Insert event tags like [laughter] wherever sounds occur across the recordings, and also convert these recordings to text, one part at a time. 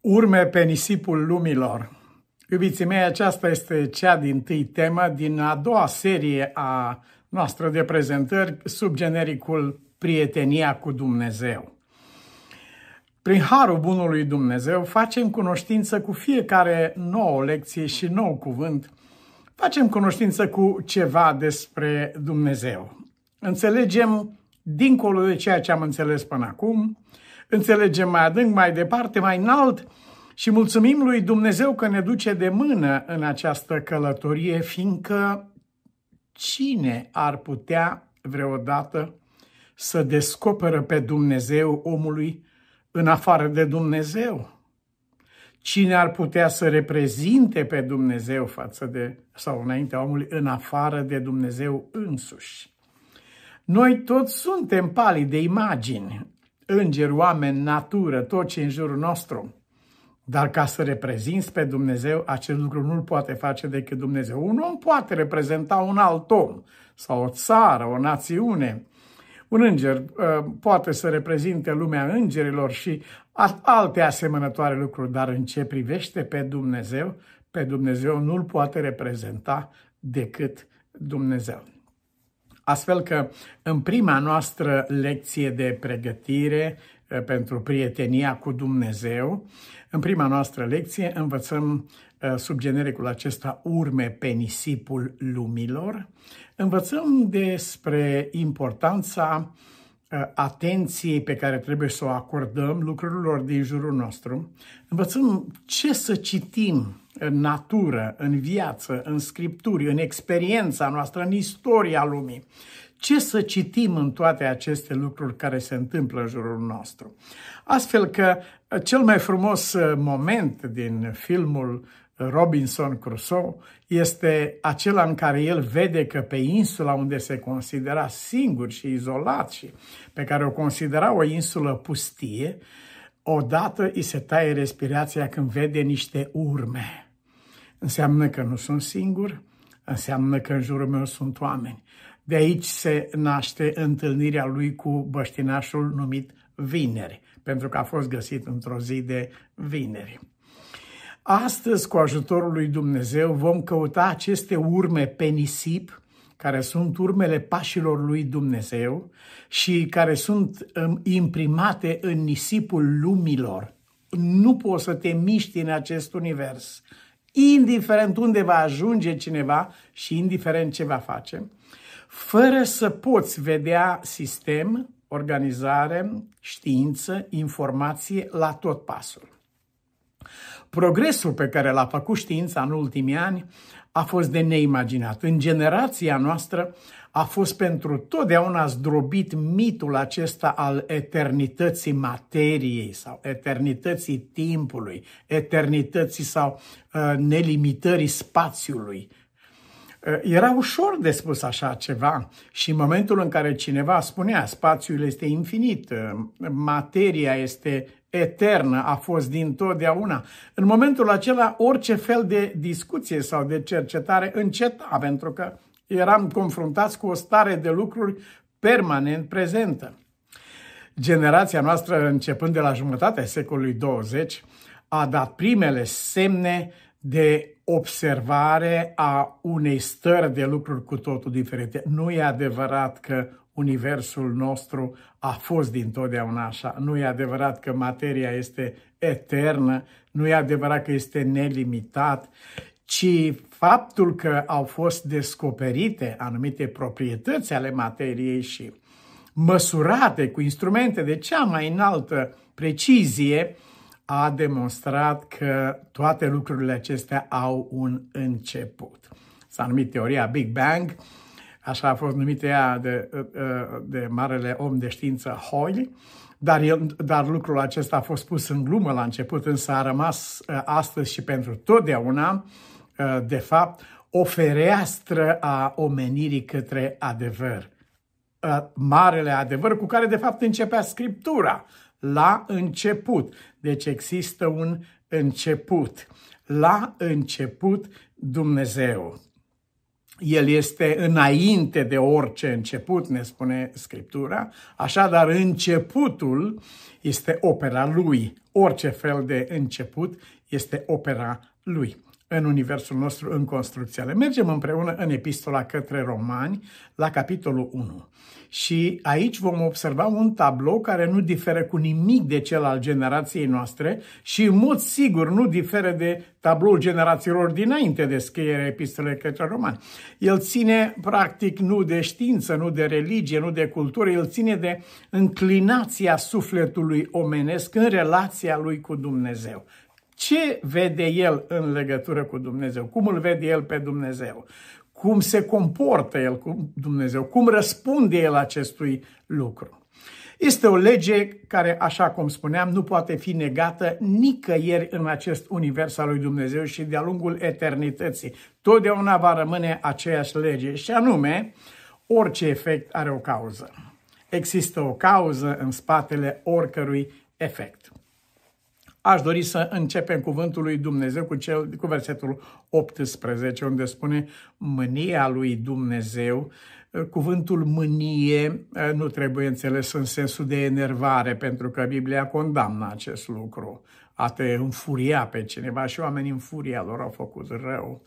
Urme pe nisipul lumilor. Iubiții mei, aceasta este cea din tâi temă din a doua serie a noastră de prezentări sub genericul Prietenia cu Dumnezeu. Prin Harul Bunului Dumnezeu facem cunoștință cu fiecare nouă lecție și nou cuvânt. Facem cunoștință cu ceva despre Dumnezeu. Înțelegem dincolo de ceea ce am înțeles până acum, înțelegem mai adânc, mai departe, mai înalt și mulțumim lui Dumnezeu că ne duce de mână în această călătorie, fiindcă cine ar putea vreodată să descoperă pe Dumnezeu omului în afară de Dumnezeu? Cine ar putea să reprezinte pe Dumnezeu față de, sau înaintea omului, în afară de Dumnezeu însuși? Noi toți suntem pali de imagini, îngeri, oameni, natură, tot ce în jurul nostru. Dar ca să reprezinți pe Dumnezeu, acest lucru nu-l poate face decât Dumnezeu. Un om poate reprezenta un alt om sau o țară, o națiune. Un înger uh, poate să reprezinte lumea îngerilor și alte asemănătoare lucruri, dar în ce privește pe Dumnezeu, pe Dumnezeu nu-l poate reprezenta decât Dumnezeu. Astfel că în prima noastră lecție de pregătire eh, pentru prietenia cu Dumnezeu, în prima noastră lecție învățăm eh, sub genericul acesta urme pe nisipul lumilor, învățăm despre importanța eh, atenției pe care trebuie să o acordăm lucrurilor din jurul nostru, învățăm ce să citim în natură, în viață, în scripturi, în experiența noastră, în istoria lumii. Ce să citim în toate aceste lucruri care se întâmplă în jurul nostru? Astfel că cel mai frumos moment din filmul Robinson Crusoe este acela în care el vede că pe insula unde se considera singur și izolat și pe care o considera o insulă pustie, odată îi se taie respirația când vede niște urme înseamnă că nu sunt singur, înseamnă că în jurul meu sunt oameni. De aici se naște întâlnirea lui cu băștinașul numit Vineri, pentru că a fost găsit într-o zi de vineri. Astăzi, cu ajutorul lui Dumnezeu, vom căuta aceste urme pe nisip, care sunt urmele pașilor lui Dumnezeu și care sunt um, imprimate în nisipul lumilor. Nu poți să te miști în acest univers indiferent unde va ajunge cineva și indiferent ce va face, fără să poți vedea sistem, organizare, știință, informație la tot pasul. Progresul pe care l-a făcut știința în ultimii ani a fost de neimaginat. În generația noastră a fost pentru totdeauna zdrobit mitul acesta al eternității materiei sau eternității timpului, eternității sau uh, nelimitării spațiului. Uh, era ușor de spus așa ceva și în momentul în care cineva spunea spațiul este infinit, uh, materia este eternă, a fost din totdeauna, în momentul acela orice fel de discuție sau de cercetare înceta, pentru că eram confruntați cu o stare de lucruri permanent prezentă. Generația noastră, începând de la jumătatea secolului 20, a dat primele semne de observare a unei stări de lucruri cu totul diferite. Nu e adevărat că universul nostru a fost dintotdeauna așa. Nu e adevărat că materia este eternă, nu e adevărat că este nelimitat, ci faptul că au fost descoperite anumite proprietăți ale materiei și măsurate cu instrumente de cea mai înaltă precizie, a demonstrat că toate lucrurile acestea au un început. S-a numit teoria Big Bang, așa a fost numită ea de, de marele om de știință Hoyle, dar, el, dar lucrul acesta a fost pus în glumă la început, însă a rămas astăzi și pentru totdeauna Uh, de fapt, o fereastră a omenirii către adevăr. Uh, marele adevăr cu care, de fapt, începea Scriptura. La început. Deci există un început. La început Dumnezeu. el este înainte de orice început, ne spune Scriptura, așadar începutul este opera lui. Orice fel de început este opera lui în universul nostru în construcțiale. Mergem împreună în epistola către romani, la capitolul 1. Și aici vom observa un tablou care nu diferă cu nimic de cel al generației noastre și în mod sigur nu diferă de tabloul generațiilor dinainte de scrierea epistolei către romani. El ține practic nu de știință, nu de religie, nu de cultură, el ține de înclinația sufletului omenesc în relația lui cu Dumnezeu. Ce vede el în legătură cu Dumnezeu? Cum îl vede el pe Dumnezeu? Cum se comportă el cu Dumnezeu? Cum răspunde el acestui lucru? Este o lege care, așa cum spuneam, nu poate fi negată nicăieri în acest univers al lui Dumnezeu și de-a lungul eternității. Totdeauna va rămâne aceeași lege și anume, orice efect are o cauză. Există o cauză în spatele oricărui efect. Aș dori să începem cuvântul lui Dumnezeu cu, cel, cu versetul 18, unde spune mânia lui Dumnezeu. Cuvântul mânie eh, nu trebuie înțeles în sensul de enervare, pentru că Biblia condamnă acest lucru. A te înfuria pe cineva și oamenii în furia lor au făcut rău.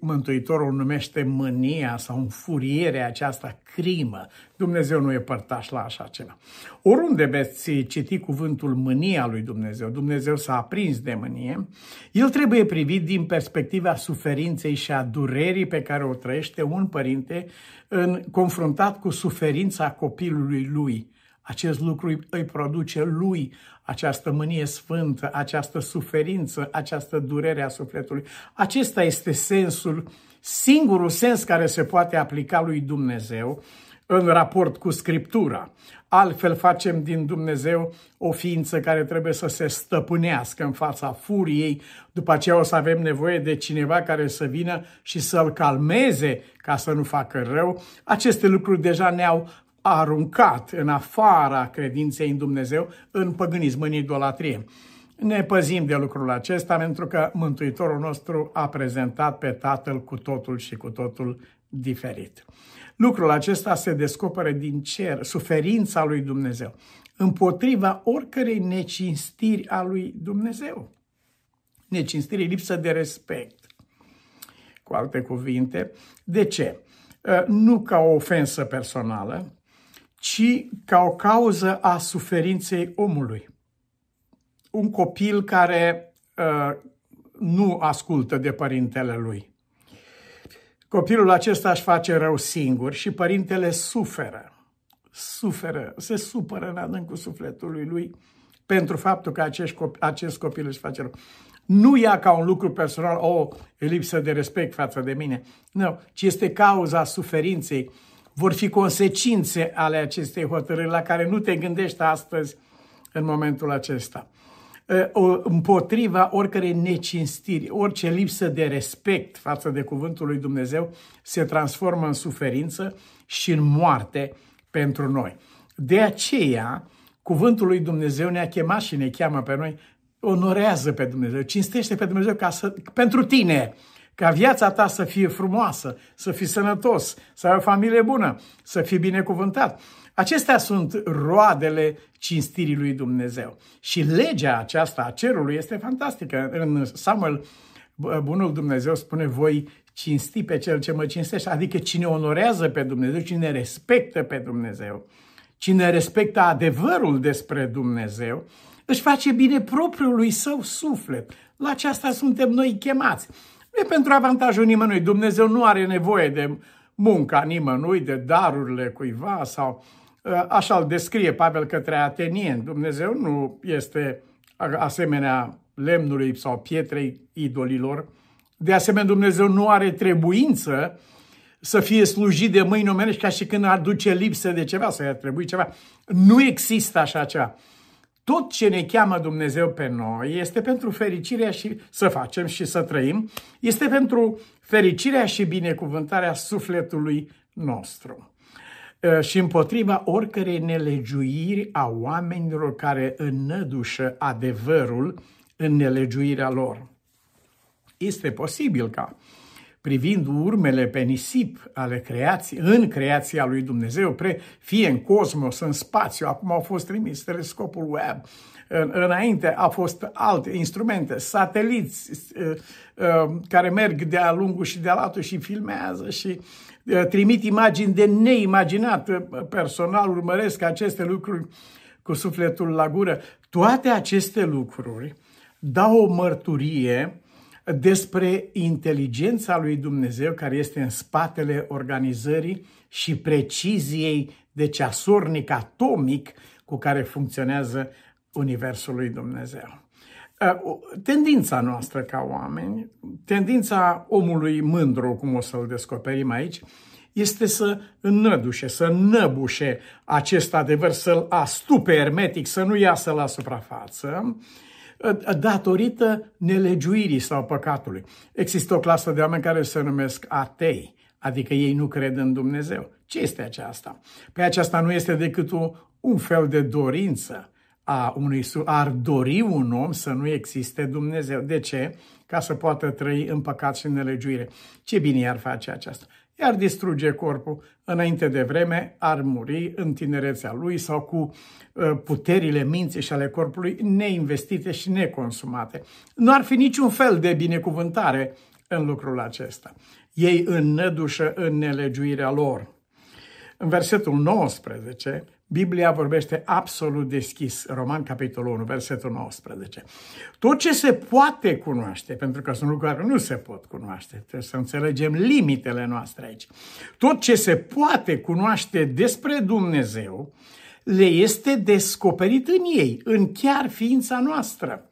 Mântuitorul numește mânia sau înfurierea aceasta crimă. Dumnezeu nu e părtaș la așa ceva. Oriunde veți citi cuvântul mânia lui Dumnezeu, Dumnezeu s-a aprins de mânie, el trebuie privit din perspectiva suferinței și a durerii pe care o trăiește un părinte în, confruntat cu suferința copilului lui. Acest lucru îi produce lui această mânie sfântă, această suferință, această durere a sufletului. Acesta este sensul, singurul sens care se poate aplica lui Dumnezeu în raport cu Scriptura. Altfel facem din Dumnezeu o ființă care trebuie să se stăpânească în fața furiei. După aceea o să avem nevoie de cineva care să vină și să-l calmeze ca să nu facă rău. Aceste lucruri deja ne-au aruncat în afara credinței în Dumnezeu, în păgânism, în idolatrie. Ne păzim de lucrul acesta pentru că Mântuitorul nostru a prezentat pe Tatăl cu totul și cu totul diferit. Lucrul acesta se descoperă din cer, suferința lui Dumnezeu, împotriva oricărei necinstiri a lui Dumnezeu. Necinstiri, lipsă de respect. Cu alte cuvinte, de ce? Nu ca o ofensă personală, ci ca o cauză a suferinței omului. Un copil care uh, nu ascultă de părintele lui. Copilul acesta își face rău singur și părintele suferă. Suferă, se supără în adâncul sufletului lui pentru faptul că acest copil, acest copil își face rău. Nu ia ca un lucru personal, o, oh, e lipsă de respect față de mine. Nu, ci este cauza suferinței vor fi consecințe ale acestei hotărâri la care nu te gândești astăzi în momentul acesta. Împotriva oricărei necinstiri, orice lipsă de respect față de cuvântul lui Dumnezeu se transformă în suferință și în moarte pentru noi. De aceea, cuvântul lui Dumnezeu ne-a chemat și ne cheamă pe noi, onorează pe Dumnezeu, cinstește pe Dumnezeu ca să, pentru tine, ca viața ta să fie frumoasă, să fii sănătos, să ai o familie bună, să fii binecuvântat. Acestea sunt roadele cinstirii lui Dumnezeu. Și legea aceasta a cerului este fantastică. În Samuel, bunul Dumnezeu spune, voi cinsti pe cel ce mă cinstește, adică cine onorează pe Dumnezeu, cine respectă pe Dumnezeu, cine respectă adevărul despre Dumnezeu, își face bine propriului său suflet. La aceasta suntem noi chemați. Nu e pentru avantajul nimănui. Dumnezeu nu are nevoie de munca nimănui, de darurile cuiva sau ă, așa îl descrie Pavel către atenieni. Dumnezeu nu este asemenea lemnului sau pietrei idolilor. De asemenea, Dumnezeu nu are trebuință să fie slujit de mâini omenești ca și când aduce lipsă de ceva, să-i trebuie ceva. Nu există așa ceva. Tot ce ne cheamă Dumnezeu pe noi este pentru fericirea și să facem și să trăim, este pentru fericirea și binecuvântarea sufletului nostru și împotriva oricărei nelegiuiri a oamenilor care înnădușă adevărul în nelegiuirea lor. Este posibil ca privind urmele pe nisip ale creației, în creația lui Dumnezeu, pre, fie în cosmos, în spațiu, acum au fost trimis telescopul Webb, înainte au fost alte instrumente, sateliți uh, uh, care merg de-a lungul și de-a latul și filmează și uh, trimit imagini de neimaginat. Personal urmăresc aceste lucruri cu sufletul la gură. Toate aceste lucruri dau o mărturie despre inteligența lui Dumnezeu care este în spatele organizării și preciziei de ceasornic atomic cu care funcționează Universul lui Dumnezeu. Uh, tendința noastră ca oameni, tendința omului mândru, cum o să-l descoperim aici, este să înnădușe, să năbușe acest adevăr, să-l astupe ermetic, să nu iasă la suprafață, uh, datorită nelegiuirii sau păcatului. Există o clasă de oameni care se numesc atei, adică ei nu cred în Dumnezeu. Ce este aceasta? Pe aceasta nu este decât un fel de dorință a unui ar dori un om să nu existe Dumnezeu. De ce? Ca să poată trăi în păcat și în nelegiuire. Ce bine i-ar face aceasta? I-ar distruge corpul înainte de vreme, ar muri în tinerețea lui sau cu uh, puterile minții și ale corpului neinvestite și neconsumate. Nu ar fi niciun fel de binecuvântare în lucrul acesta. Ei înnădușă în nelegiuirea lor. În versetul 19, Biblia vorbește absolut deschis, Roman capitolul 1, versetul 19. Tot ce se poate cunoaște, pentru că sunt lucruri care nu se pot cunoaște, trebuie să înțelegem limitele noastre aici. Tot ce se poate cunoaște despre Dumnezeu, le este descoperit în ei, în chiar ființa noastră.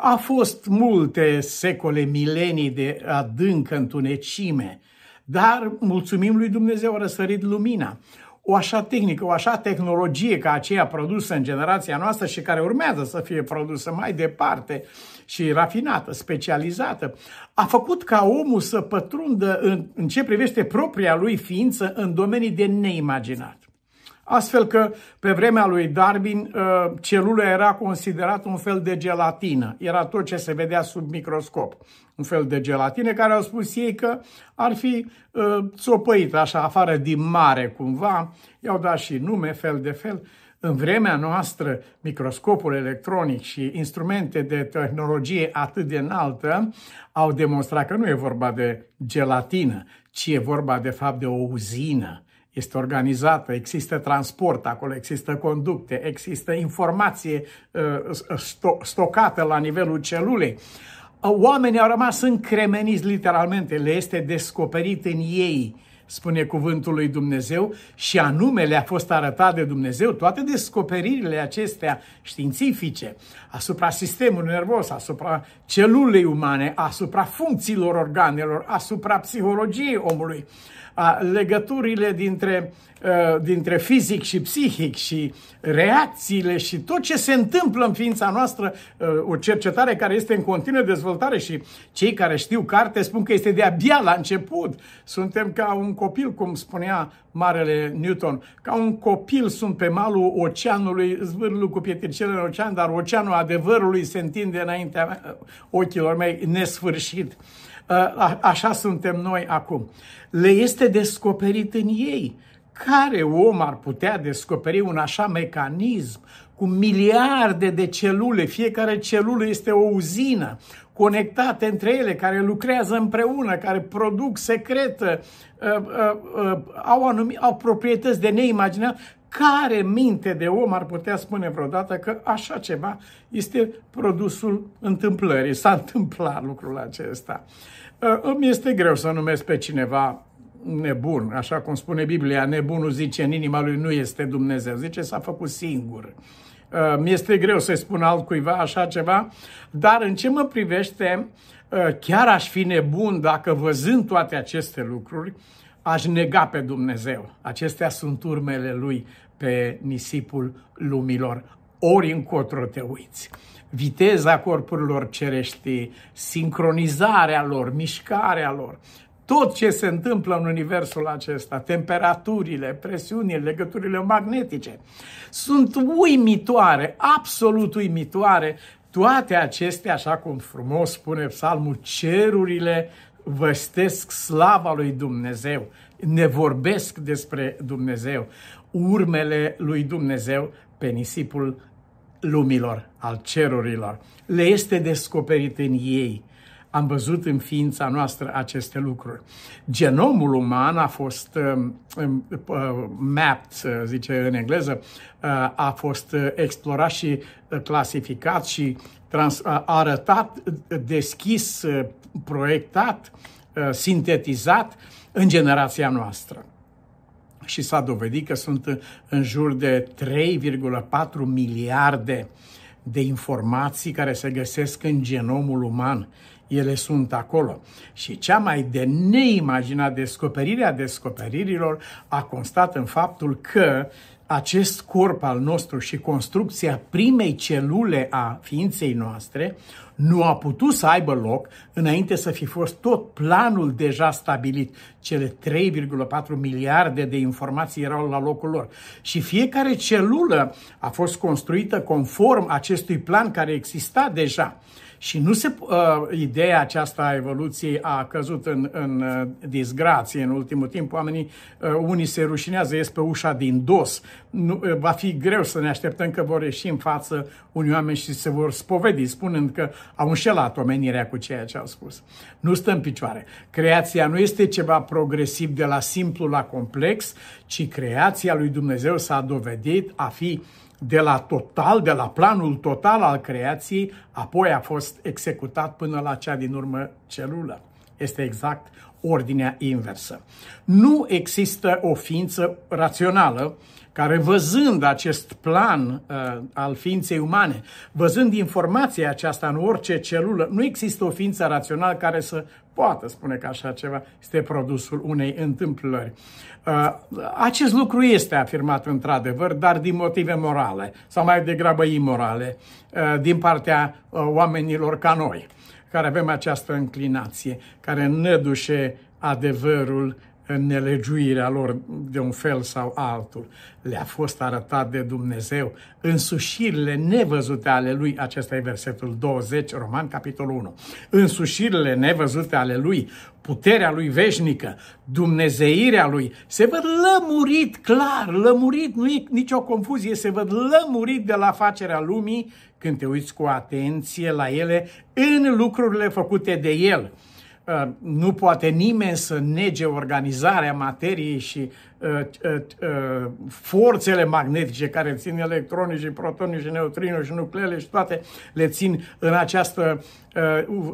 A fost multe secole, milenii de adâncă întunecime, dar mulțumim lui Dumnezeu a răsărit lumina o așa tehnică, o așa tehnologie ca aceea produsă în generația noastră și care urmează să fie produsă mai departe și rafinată, specializată, a făcut ca omul să pătrundă în, în ce privește propria lui ființă în domenii de neimaginat. Astfel că pe vremea lui Darwin uh, celula era considerată un fel de gelatină. Era tot ce se vedea sub microscop. Un fel de gelatină care au spus ei că ar fi uh, țopăit așa afară din mare cumva. I-au dat și nume fel de fel. În vremea noastră, microscopul electronic și instrumente de tehnologie atât de înaltă au demonstrat că nu e vorba de gelatină, ci e vorba de fapt de o uzină este organizată, există transport acolo, există conducte, există informație uh, stocată la nivelul celulei. Oamenii au rămas încremeniți literalmente, le este descoperit în ei, spune cuvântul lui Dumnezeu, și anume le-a fost arătat de Dumnezeu toate descoperirile acestea științifice asupra sistemului nervos, asupra celulei umane, asupra funcțiilor organelor, asupra psihologiei omului, a legăturile dintre, uh, dintre fizic și psihic și reacțiile și tot ce se întâmplă în ființa noastră, uh, o cercetare care este în continuă dezvoltare și cei care știu carte spun că este de-abia la început. Suntem ca un copil, cum spunea Marele Newton, ca un copil sunt pe malul oceanului, zvârlu cu pietricele în ocean, dar oceanul adevărului se întinde înaintea ochilor mei nesfârșit. Așa suntem noi acum. Le este descoperit în ei. Care om ar putea descoperi un așa mecanism cu miliarde de celule? Fiecare celulă este o uzină conectate între ele, care lucrează împreună, care produc secretă, au, anumit, au proprietăți de neimaginat. Care minte de om ar putea spune vreodată că așa ceva este produsul întâmplării? S-a [laughs] întâmplat lucrul acesta. Uh, îmi este greu să numesc pe cineva nebun, așa cum spune Biblia, nebunul zice în inima lui nu este Dumnezeu, zice s-a făcut singur. Uh, mi este greu să-i spun altcuiva așa ceva, dar în ce mă privește, uh, chiar aș fi nebun dacă văzând toate aceste lucruri, aș nega pe Dumnezeu. Acestea sunt urmele lui pe nisipul lumilor, ori încotro te uiți viteza corpurilor cerești, sincronizarea lor, mișcarea lor, tot ce se întâmplă în universul acesta, temperaturile, presiunile, legăturile magnetice, sunt uimitoare, absolut uimitoare. Toate acestea, așa cum frumos spune psalmul, cerurile văstesc slava lui Dumnezeu, ne vorbesc despre Dumnezeu, urmele lui Dumnezeu pe nisipul lumilor, al cerurilor. Le este descoperit în ei. Am văzut în ființa noastră aceste lucruri. Genomul uman a fost uh, uh, mapped, zice în engleză, uh, a fost explorat și clasificat și trans, arătat, deschis, proiectat, sintetizat în generația noastră și s-a dovedit că sunt în jur de 3,4 miliarde de informații care se găsesc în genomul uman. Ele sunt acolo. Și cea mai de neimaginat descoperire a descoperirilor a constat în faptul că acest corp al nostru și construcția primei celule a ființei noastre nu a putut să aibă loc înainte să fi fost tot planul deja stabilit. Cele 3,4 miliarde de informații erau la locul lor. Și fiecare celulă a fost construită conform acestui plan care exista deja. Și nu se, uh, ideea aceasta a evoluției a căzut în, în uh, disgrație în ultimul timp. Oamenii, uh, unii se rușinează, ies pe ușa din dos. Nu, uh, va fi greu să ne așteptăm că vor ieși în față unii oameni și se vor spovedi, spunând că au înșelat omenirea cu ceea ce au spus. Nu stă în picioare. Creația nu este ceva progresiv de la simplu la complex, ci creația lui Dumnezeu s-a dovedit a fi de la total, de la planul total al creației, apoi a fost executat până la cea din urmă celulă. Este exact ordinea inversă. Nu există o ființă rațională care văzând acest plan uh, al ființei umane, văzând informația aceasta în orice celulă, nu există o ființă rațională care să poată spune că așa ceva este produsul unei întâmplări. Uh, acest lucru este afirmat într-adevăr, dar din motive morale, sau mai degrabă imorale, uh, din partea uh, oamenilor ca noi, care avem această înclinație, care nădușe adevărul în nelegiuirea lor de un fel sau altul. Le-a fost arătat de Dumnezeu însușirile nevăzute ale lui, acesta e versetul 20, Roman, capitolul 1. Însușirile nevăzute ale lui, puterea lui veșnică, dumnezeirea lui, se văd lămurit, clar, lămurit, nu e nicio confuzie, se văd lămurit de la facerea lumii când te uiți cu atenție la ele în lucrurile făcute de el Uh, nu poate nimeni să nege organizarea materiei și uh, uh, forțele magnetice care țin electronii și protonii și neutrinii și nucleele și toate le țin în această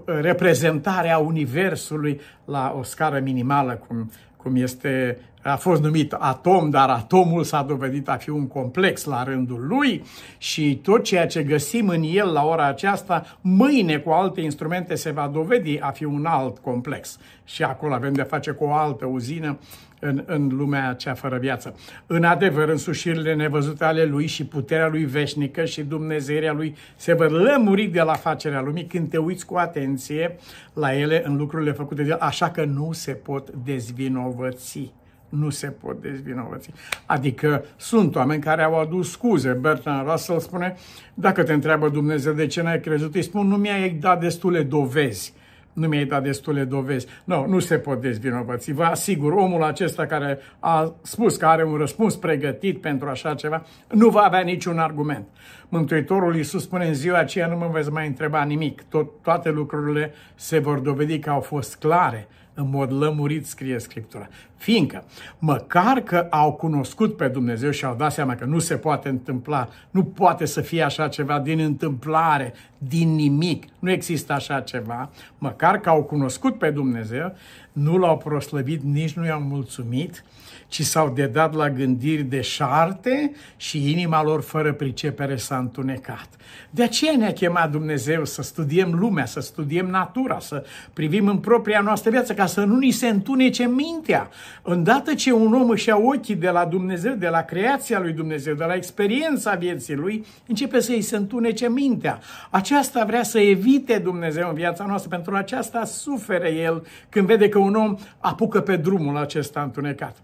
reprezentare a Universului la o scară minimală, cum, cum este a fost numit atom, dar atomul s-a dovedit a fi un complex la rândul lui și tot ceea ce găsim în el la ora aceasta, mâine cu alte instrumente se va dovedi a fi un alt complex. Și acolo avem de face cu o altă uzină în, în lumea cea fără viață. În adevăr, însușirile nevăzute ale lui și puterea lui veșnică și Dumnezeirea lui se văd lămurit de la facerea lumii când te uiți cu atenție la ele în lucrurile făcute de el, așa că nu se pot dezvinovăți nu se pot dezvinovăți. Adică sunt oameni care au adus scuze. Bertrand Russell spune, dacă te întreabă Dumnezeu de ce n-ai crezut, îi spun, nu mi-ai dat destule dovezi. Nu mi-ai dat destule dovezi. Nu, no, nu se pot dezvinovăți. Vă asigur, omul acesta care a spus că are un răspuns pregătit pentru așa ceva, nu va avea niciun argument. Mântuitorul Iisus spune în ziua aceea nu mă veți mai întreba nimic. Tot, toate lucrurile se vor dovedi că au fost clare în mod lămurit, scrie Scriptura. Fiindcă, măcar că au cunoscut pe Dumnezeu și au dat seama că nu se poate întâmpla, nu poate să fie așa ceva din întâmplare, din nimic, nu există așa ceva, măcar că au cunoscut pe Dumnezeu, nu l-au proslăvit, nici nu i-au mulțumit, ci s-au dedat la gândiri de șarte și inima lor fără pricepere s-a întunecat. De aceea ne-a chemat Dumnezeu să studiem lumea, să studiem natura, să privim în propria noastră viață, ca să nu ni se întunece mintea. Îndată ce un om își ia ochii de la Dumnezeu, de la creația lui Dumnezeu, de la experiența vieții lui, începe să îi se întunece mintea. Aceasta vrea să evite Dumnezeu în viața noastră, pentru aceasta suferă el când vede că un om apucă pe drumul acesta întunecat.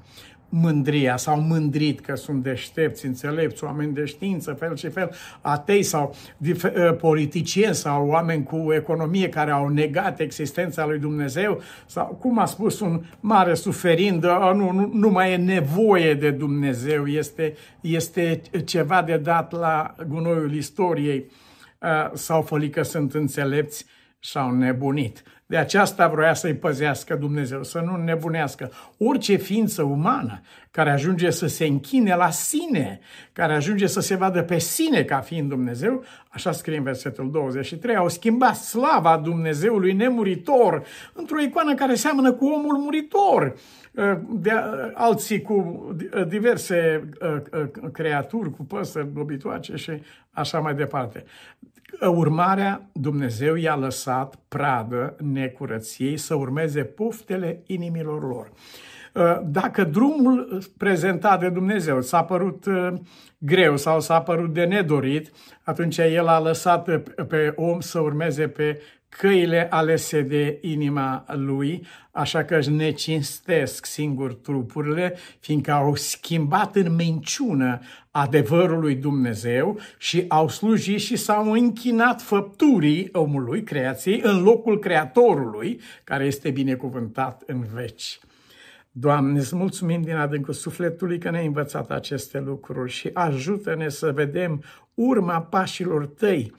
Mândria, sau mândrit că sunt deștepți, înțelepți, oameni de știință, fel și fel, atei sau ă, politicieni sau oameni cu economie care au negat existența lui Dumnezeu, sau cum a spus un mare suferind, nu, nu, nu mai e nevoie de Dumnezeu, este, este ceva de dat la gunoiul istoriei sau fălică sunt înțelepți și-au nebunit. De aceasta vroia să-i păzească Dumnezeu, să nu nebunească. Orice ființă umană care ajunge să se închine la sine, care ajunge să se vadă pe sine ca fiind Dumnezeu, așa scrie în versetul 23, au schimbat slava Dumnezeului nemuritor într-o icoană care seamănă cu omul muritor. De, alții cu diverse creaturi, cu păsări dobitoace și așa mai departe. Urmarea, Dumnezeu i-a lăsat pradă necurăției să urmeze poftele inimilor lor. Uh, dacă drumul prezentat de Dumnezeu s-a părut uh, greu sau s-a părut de nedorit, atunci El a lăsat pe om să urmeze pe căile alese de inima lui, așa că își necinstesc singur trupurile, fiindcă au schimbat în minciună adevărul lui Dumnezeu și au slujit și s-au închinat făpturii omului, creației, în locul Creatorului, care este binecuvântat în veci. Doamne, îți mulțumim din adâncul sufletului că ne-ai învățat aceste lucruri și ajută-ne să vedem urma pașilor tăi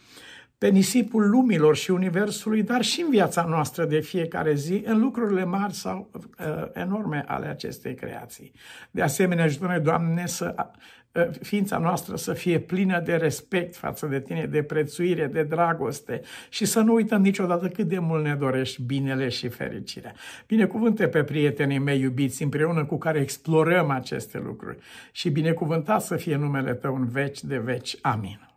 pe nisipul lumilor și universului, dar și în viața noastră de fiecare zi, în lucrurile mari sau uh, enorme ale acestei creații. De asemenea, ajută-ne, Doamne, să uh, ființa noastră să fie plină de respect față de Tine, de prețuire, de dragoste și să nu uităm niciodată cât de mult ne dorești binele și fericirea. Binecuvânte pe prietenii mei iubiți împreună cu care explorăm aceste lucruri și binecuvântat să fie numele Tău în veci de veci. Amin.